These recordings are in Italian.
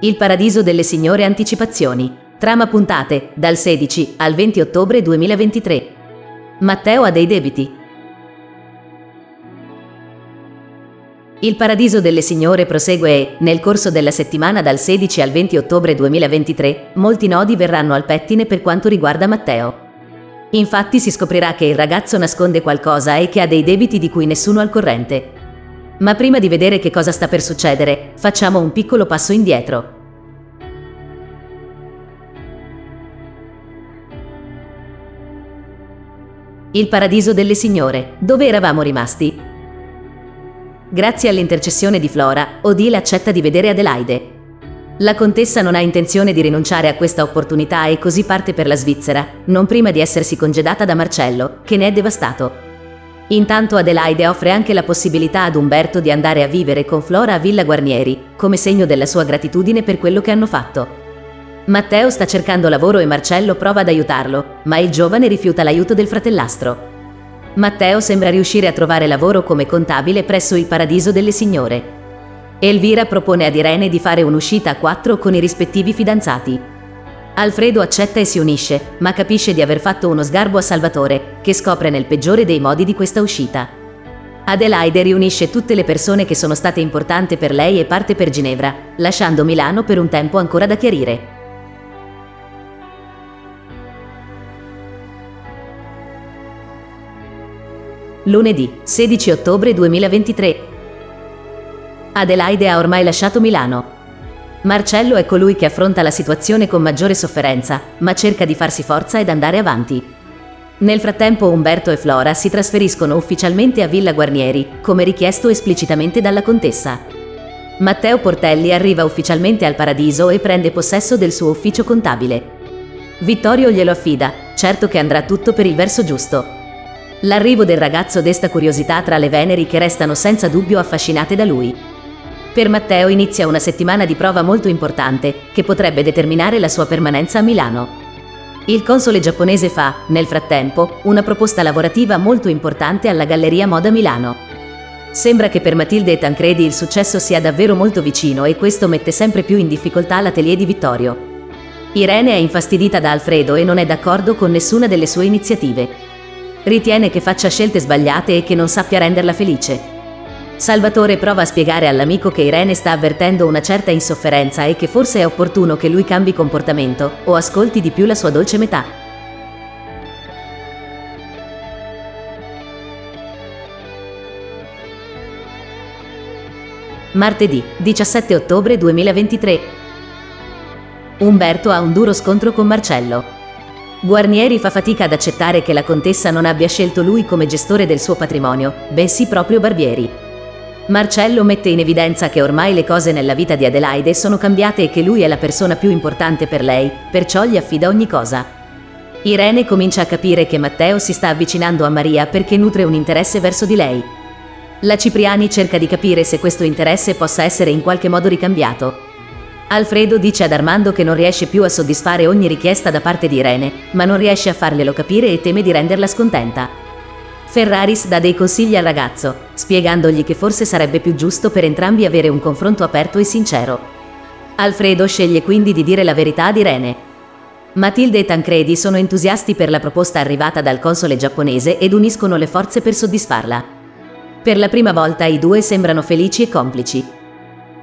Il paradiso delle signore anticipazioni. Trama puntate dal 16 al 20 ottobre 2023. Matteo ha dei debiti. Il paradiso delle signore prosegue e, nel corso della settimana dal 16 al 20 ottobre 2023, molti nodi verranno al pettine per quanto riguarda Matteo. Infatti si scoprirà che il ragazzo nasconde qualcosa e che ha dei debiti di cui nessuno è al corrente. Ma prima di vedere che cosa sta per succedere, facciamo un piccolo passo indietro. Il paradiso delle signore, dove eravamo rimasti? Grazie all'intercessione di Flora, Odile accetta di vedere Adelaide. La contessa non ha intenzione di rinunciare a questa opportunità e così parte per la Svizzera, non prima di essersi congedata da Marcello, che ne è devastato. Intanto Adelaide offre anche la possibilità ad Umberto di andare a vivere con Flora a Villa Guarnieri, come segno della sua gratitudine per quello che hanno fatto. Matteo sta cercando lavoro e Marcello prova ad aiutarlo, ma il giovane rifiuta l'aiuto del fratellastro. Matteo sembra riuscire a trovare lavoro come contabile presso il Paradiso delle Signore. Elvira propone ad Irene di fare un'uscita a quattro con i rispettivi fidanzati. Alfredo accetta e si unisce, ma capisce di aver fatto uno sgarbo a Salvatore, che scopre nel peggiore dei modi di questa uscita. Adelaide riunisce tutte le persone che sono state importanti per lei e parte per Ginevra, lasciando Milano per un tempo ancora da chiarire. Lunedì, 16 ottobre 2023. Adelaide ha ormai lasciato Milano. Marcello è colui che affronta la situazione con maggiore sofferenza, ma cerca di farsi forza ed andare avanti. Nel frattempo Umberto e Flora si trasferiscono ufficialmente a Villa Guarnieri, come richiesto esplicitamente dalla contessa. Matteo Portelli arriva ufficialmente al Paradiso e prende possesso del suo ufficio contabile. Vittorio glielo affida, certo che andrà tutto per il verso giusto. L'arrivo del ragazzo desta curiosità tra le Veneri che restano senza dubbio affascinate da lui. Per Matteo inizia una settimana di prova molto importante, che potrebbe determinare la sua permanenza a Milano. Il console giapponese fa, nel frattempo, una proposta lavorativa molto importante alla Galleria Moda Milano. Sembra che per Matilde e Tancredi il successo sia davvero molto vicino e questo mette sempre più in difficoltà l'atelier di Vittorio. Irene è infastidita da Alfredo e non è d'accordo con nessuna delle sue iniziative. Ritiene che faccia scelte sbagliate e che non sappia renderla felice. Salvatore prova a spiegare all'amico che Irene sta avvertendo una certa insofferenza e che forse è opportuno che lui cambi comportamento o ascolti di più la sua dolce metà. Martedì, 17 ottobre 2023. Umberto ha un duro scontro con Marcello. Guarnieri fa fatica ad accettare che la contessa non abbia scelto lui come gestore del suo patrimonio, bensì proprio Barbieri. Marcello mette in evidenza che ormai le cose nella vita di Adelaide sono cambiate e che lui è la persona più importante per lei, perciò gli affida ogni cosa. Irene comincia a capire che Matteo si sta avvicinando a Maria perché nutre un interesse verso di lei. La Cipriani cerca di capire se questo interesse possa essere in qualche modo ricambiato. Alfredo dice ad Armando che non riesce più a soddisfare ogni richiesta da parte di Irene, ma non riesce a farglielo capire e teme di renderla scontenta. Ferraris dà dei consigli al ragazzo, spiegandogli che forse sarebbe più giusto per entrambi avere un confronto aperto e sincero. Alfredo sceglie quindi di dire la verità ad Irene. Matilde e Tancredi sono entusiasti per la proposta arrivata dal console giapponese ed uniscono le forze per soddisfarla. Per la prima volta i due sembrano felici e complici.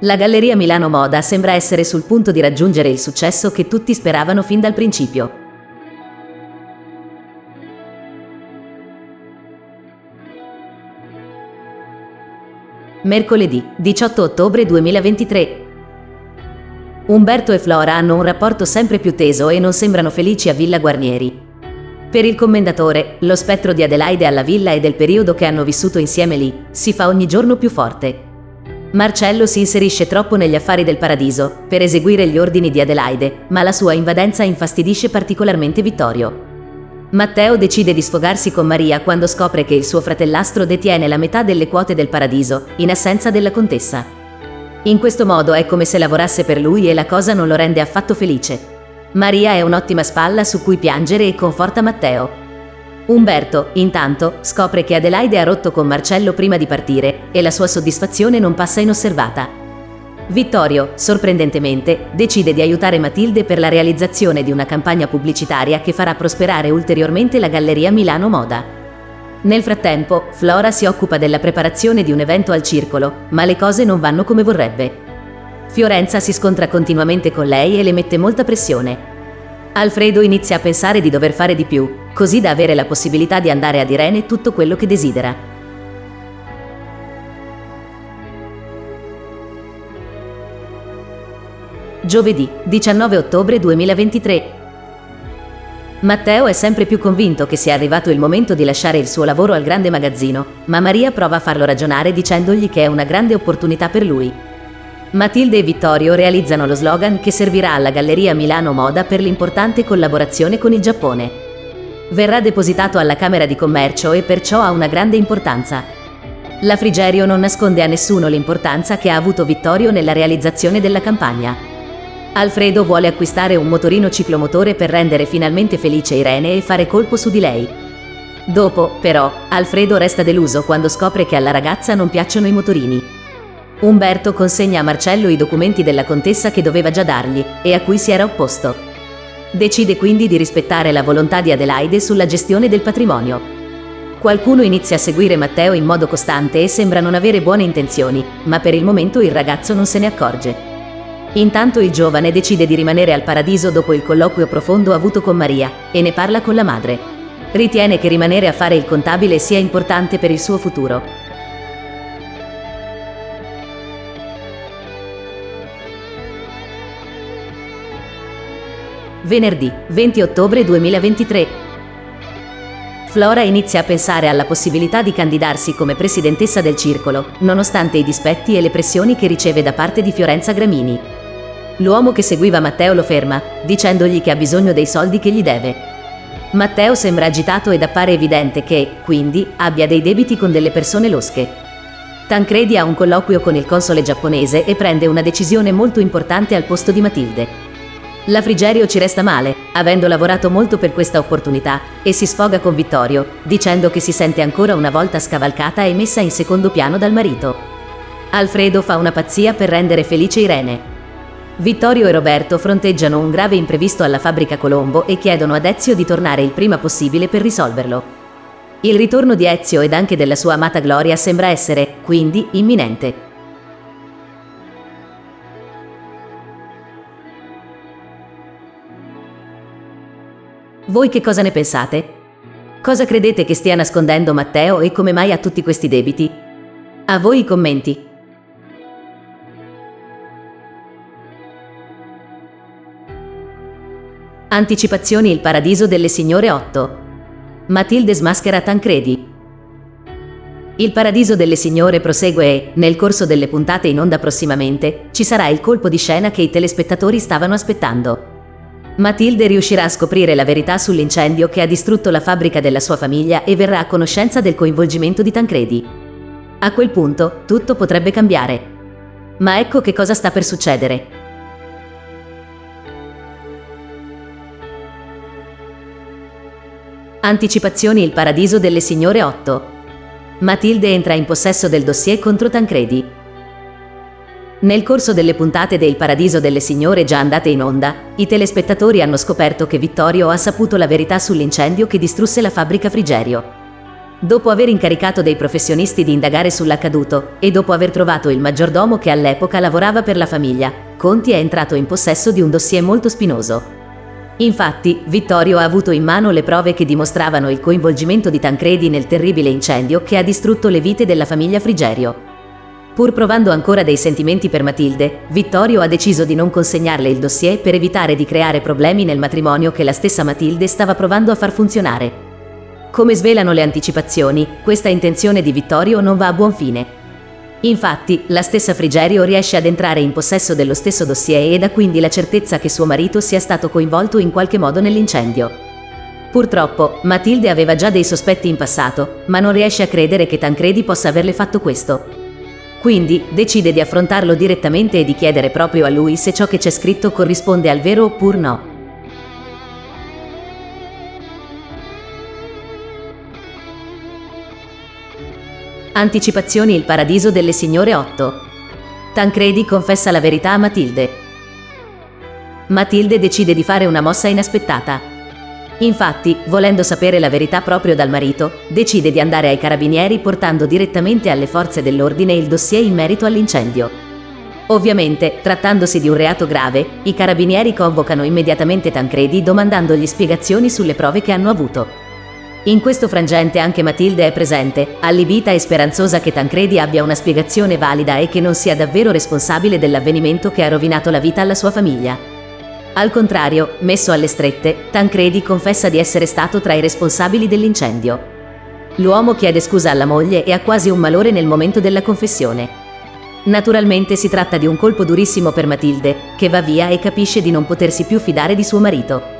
La Galleria Milano Moda sembra essere sul punto di raggiungere il successo che tutti speravano fin dal principio. Mercoledì 18 ottobre 2023. Umberto e Flora hanno un rapporto sempre più teso e non sembrano felici a Villa Guarnieri. Per il commendatore, lo spettro di Adelaide alla villa e del periodo che hanno vissuto insieme lì si fa ogni giorno più forte. Marcello si inserisce troppo negli affari del paradiso per eseguire gli ordini di Adelaide, ma la sua invadenza infastidisce particolarmente Vittorio. Matteo decide di sfogarsi con Maria quando scopre che il suo fratellastro detiene la metà delle quote del paradiso, in assenza della contessa. In questo modo è come se lavorasse per lui e la cosa non lo rende affatto felice. Maria è un'ottima spalla su cui piangere e conforta Matteo. Umberto, intanto, scopre che Adelaide ha rotto con Marcello prima di partire e la sua soddisfazione non passa inosservata. Vittorio, sorprendentemente, decide di aiutare Matilde per la realizzazione di una campagna pubblicitaria che farà prosperare ulteriormente la Galleria Milano Moda. Nel frattempo, Flora si occupa della preparazione di un evento al circolo, ma le cose non vanno come vorrebbe. Fiorenza si scontra continuamente con lei e le mette molta pressione. Alfredo inizia a pensare di dover fare di più, così da avere la possibilità di andare ad Irene tutto quello che desidera. Giovedì, 19 ottobre 2023. Matteo è sempre più convinto che sia arrivato il momento di lasciare il suo lavoro al grande magazzino, ma Maria prova a farlo ragionare dicendogli che è una grande opportunità per lui. Matilde e Vittorio realizzano lo slogan che servirà alla Galleria Milano Moda per l'importante collaborazione con il Giappone. Verrà depositato alla Camera di Commercio e perciò ha una grande importanza. La Frigerio non nasconde a nessuno l'importanza che ha avuto Vittorio nella realizzazione della campagna. Alfredo vuole acquistare un motorino ciclomotore per rendere finalmente felice Irene e fare colpo su di lei. Dopo, però, Alfredo resta deluso quando scopre che alla ragazza non piacciono i motorini. Umberto consegna a Marcello i documenti della contessa che doveva già dargli e a cui si era opposto. Decide quindi di rispettare la volontà di Adelaide sulla gestione del patrimonio. Qualcuno inizia a seguire Matteo in modo costante e sembra non avere buone intenzioni, ma per il momento il ragazzo non se ne accorge. Intanto il giovane decide di rimanere al paradiso dopo il colloquio profondo avuto con Maria e ne parla con la madre. Ritiene che rimanere a fare il contabile sia importante per il suo futuro venerdì 20 ottobre 2023. Flora inizia a pensare alla possibilità di candidarsi come presidentessa del circolo, nonostante i dispetti e le pressioni che riceve da parte di Fiorenza Gramini. L'uomo che seguiva Matteo lo ferma, dicendogli che ha bisogno dei soldi che gli deve. Matteo sembra agitato ed appare evidente che, quindi, abbia dei debiti con delle persone losche. Tancredi ha un colloquio con il console giapponese e prende una decisione molto importante al posto di Matilde. La Frigerio ci resta male, avendo lavorato molto per questa opportunità, e si sfoga con Vittorio, dicendo che si sente ancora una volta scavalcata e messa in secondo piano dal marito. Alfredo fa una pazzia per rendere felice Irene. Vittorio e Roberto fronteggiano un grave imprevisto alla fabbrica Colombo e chiedono ad Ezio di tornare il prima possibile per risolverlo. Il ritorno di Ezio ed anche della sua amata Gloria sembra essere, quindi, imminente. Voi che cosa ne pensate? Cosa credete che stia nascondendo Matteo e come mai ha tutti questi debiti? A voi i commenti. Anticipazioni Il paradiso delle signore 8. Matilde smaschera Tancredi. Il paradiso delle signore prosegue e, nel corso delle puntate in onda prossimamente, ci sarà il colpo di scena che i telespettatori stavano aspettando. Matilde riuscirà a scoprire la verità sull'incendio che ha distrutto la fabbrica della sua famiglia e verrà a conoscenza del coinvolgimento di Tancredi. A quel punto tutto potrebbe cambiare. Ma ecco che cosa sta per succedere. Anticipazioni Il paradiso delle signore 8. Matilde entra in possesso del dossier contro Tancredi. Nel corso delle puntate del Paradiso delle Signore già andate in onda, i telespettatori hanno scoperto che Vittorio ha saputo la verità sull'incendio che distrusse la fabbrica Frigerio. Dopo aver incaricato dei professionisti di indagare sull'accaduto e dopo aver trovato il maggiordomo che all'epoca lavorava per la famiglia, Conti è entrato in possesso di un dossier molto spinoso. Infatti, Vittorio ha avuto in mano le prove che dimostravano il coinvolgimento di Tancredi nel terribile incendio che ha distrutto le vite della famiglia Frigerio. Pur provando ancora dei sentimenti per Matilde, Vittorio ha deciso di non consegnarle il dossier per evitare di creare problemi nel matrimonio che la stessa Matilde stava provando a far funzionare. Come svelano le anticipazioni, questa intenzione di Vittorio non va a buon fine. Infatti, la stessa Frigerio riesce ad entrare in possesso dello stesso dossier ed ha quindi la certezza che suo marito sia stato coinvolto in qualche modo nell'incendio. Purtroppo, Matilde aveva già dei sospetti in passato, ma non riesce a credere che Tancredi possa averle fatto questo. Quindi, decide di affrontarlo direttamente e di chiedere proprio a lui se ciò che c'è scritto corrisponde al vero oppure no. Anticipazioni Il paradiso delle signore 8. Tancredi confessa la verità a Matilde. Matilde decide di fare una mossa inaspettata. Infatti, volendo sapere la verità proprio dal marito, decide di andare ai carabinieri portando direttamente alle forze dell'ordine il dossier in merito all'incendio. Ovviamente, trattandosi di un reato grave, i carabinieri convocano immediatamente Tancredi domandandogli spiegazioni sulle prove che hanno avuto. In questo frangente anche Matilde è presente, allibita e speranzosa che Tancredi abbia una spiegazione valida e che non sia davvero responsabile dell'avvenimento che ha rovinato la vita alla sua famiglia. Al contrario, messo alle strette, Tancredi confessa di essere stato tra i responsabili dell'incendio. L'uomo chiede scusa alla moglie e ha quasi un malore nel momento della confessione. Naturalmente si tratta di un colpo durissimo per Matilde, che va via e capisce di non potersi più fidare di suo marito.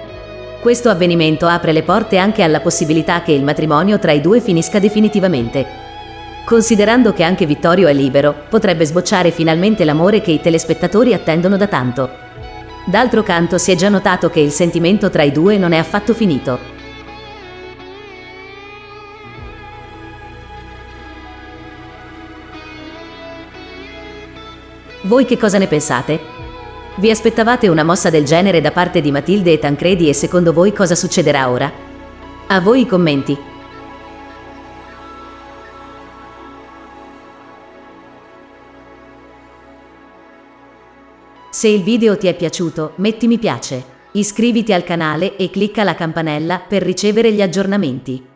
Questo avvenimento apre le porte anche alla possibilità che il matrimonio tra i due finisca definitivamente. Considerando che anche Vittorio è libero, potrebbe sbocciare finalmente l'amore che i telespettatori attendono da tanto. D'altro canto si è già notato che il sentimento tra i due non è affatto finito. Voi che cosa ne pensate? Vi aspettavate una mossa del genere da parte di Matilde e Tancredi e secondo voi cosa succederà ora? A voi i commenti. Se il video ti è piaciuto, metti mi piace, iscriviti al canale e clicca la campanella per ricevere gli aggiornamenti.